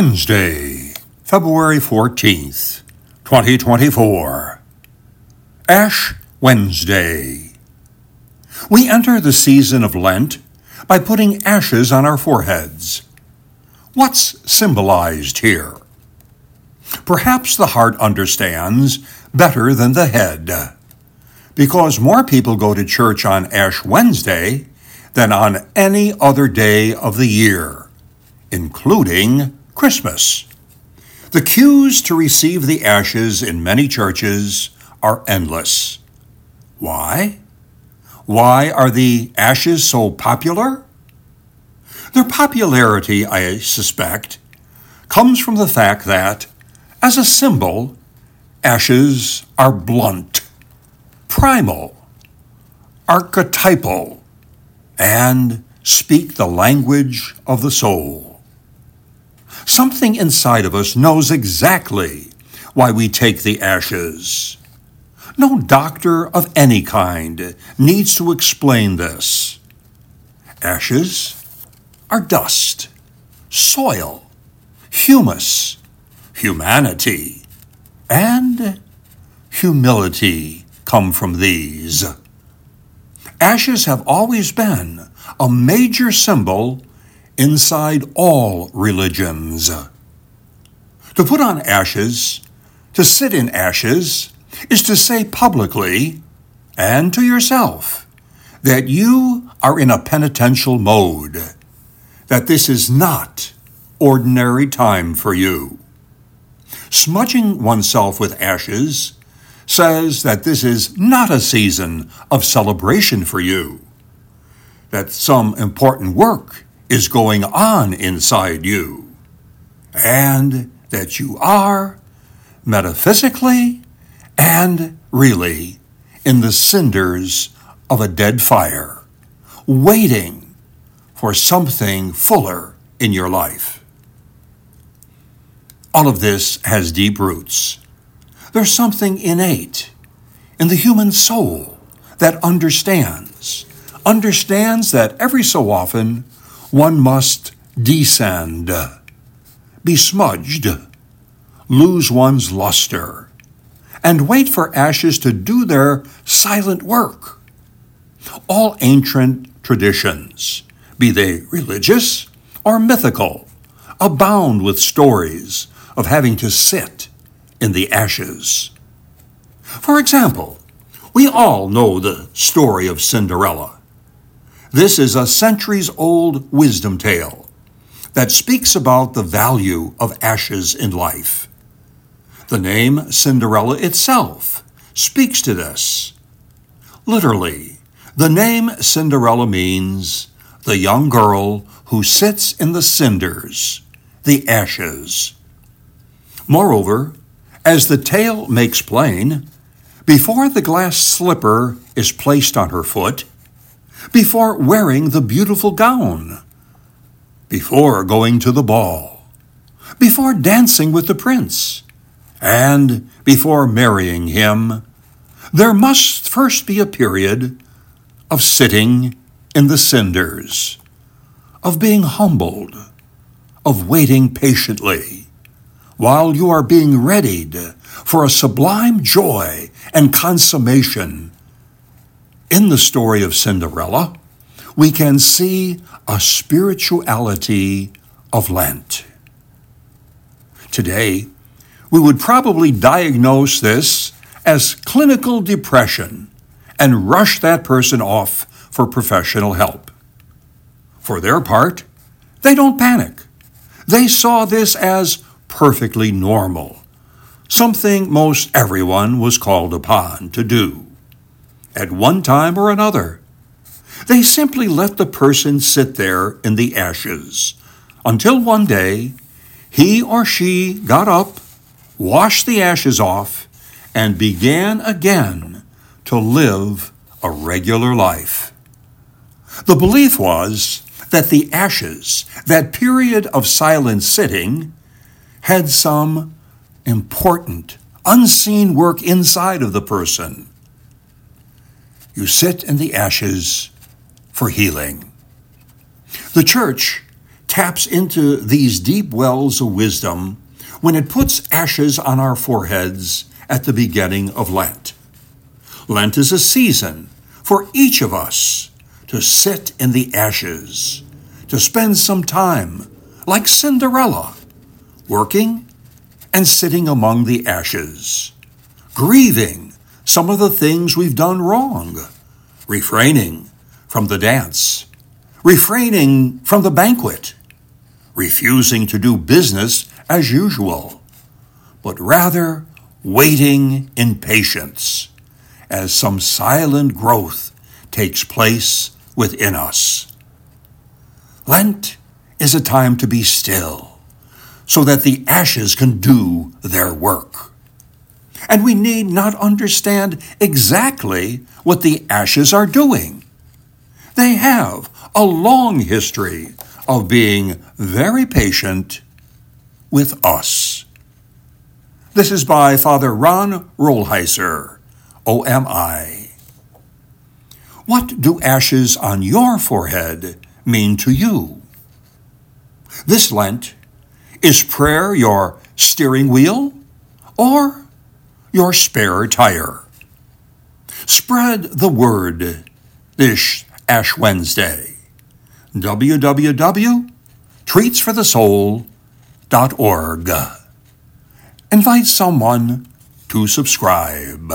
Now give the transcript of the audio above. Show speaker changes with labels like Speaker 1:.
Speaker 1: Wednesday, February 14th, 2024. Ash Wednesday. We enter the season of Lent by putting ashes on our foreheads. What's symbolized here? Perhaps the heart understands better than the head, because more people go to church on Ash Wednesday than on any other day of the year, including Christmas. The queues to receive the ashes in many churches are endless. Why? Why are the ashes so popular? Their popularity, I suspect, comes from the fact that, as a symbol, ashes are blunt, primal, archetypal, and speak the language of the soul. Something inside of us knows exactly why we take the ashes. No doctor of any kind needs to explain this. Ashes are dust, soil, humus, humanity, and humility come from these. Ashes have always been a major symbol inside all religions. To put on ashes, to sit in ashes, is to say publicly and to yourself that you are in a penitential mode, that this is not ordinary time for you. Smudging oneself with ashes says that this is not a season of celebration for you, that some important work is going on inside you, and that you are, metaphysically and really, in the cinders of a dead fire, waiting for something fuller in your life. All of this has deep roots. There's something innate in the human soul that understands, understands that every so often one must descend, be smudged, lose one's luster, and wait for ashes to do their silent work. All ancient traditions, be they religious or mythical, abound with stories of having to sit in the ashes. For example, we all know the story of Cinderella. This is a centuries old wisdom tale that speaks about the value of ashes in life. The name Cinderella itself speaks to this. Literally, the name Cinderella means the young girl who sits in the cinders, the ashes. Moreover, as the tale makes plain, before the glass slipper is placed on her foot, before wearing the beautiful gown, before going to the ball, before dancing with the prince, and before marrying him, there must first be a period of sitting in the cinders, of being humbled, of waiting patiently, while you are being readied for a sublime joy and consummation in the story of Cinderella, we can see a spirituality of Lent. Today, we would probably diagnose this as clinical depression and rush that person off for professional help. For their part, they don't panic. They saw this as perfectly normal, something most everyone was called upon to do at one time or another. They simply let the person sit there in the ashes until one day he or she got up, washed the ashes off, and began again to live a regular life. The belief was that the ashes, that period of silent sitting, had some important, unseen work inside of the person you sit in the ashes for healing. The church taps into these deep wells of wisdom when it puts ashes on our foreheads at the beginning of Lent. Lent is a season for each of us to sit in the ashes, to spend some time, like Cinderella, working and sitting among the ashes, grieving some of the things we've done wrong, refraining from the dance, refraining from the banquet, refusing to do business as usual, but rather waiting in patience as some silent growth takes place within us. Lent is a time to be still so that the ashes can do their work. And we need not understand exactly what the ashes are doing. They have a long history of being very patient with us. This is by Father Ron Rolheiser, OMI. What do ashes on your forehead mean to you? This Lent, is prayer your steering wheel or your spare tire? Spread the word this Ash Wednesday. www.treatsforthesoul.org. Invite someone to subscribe.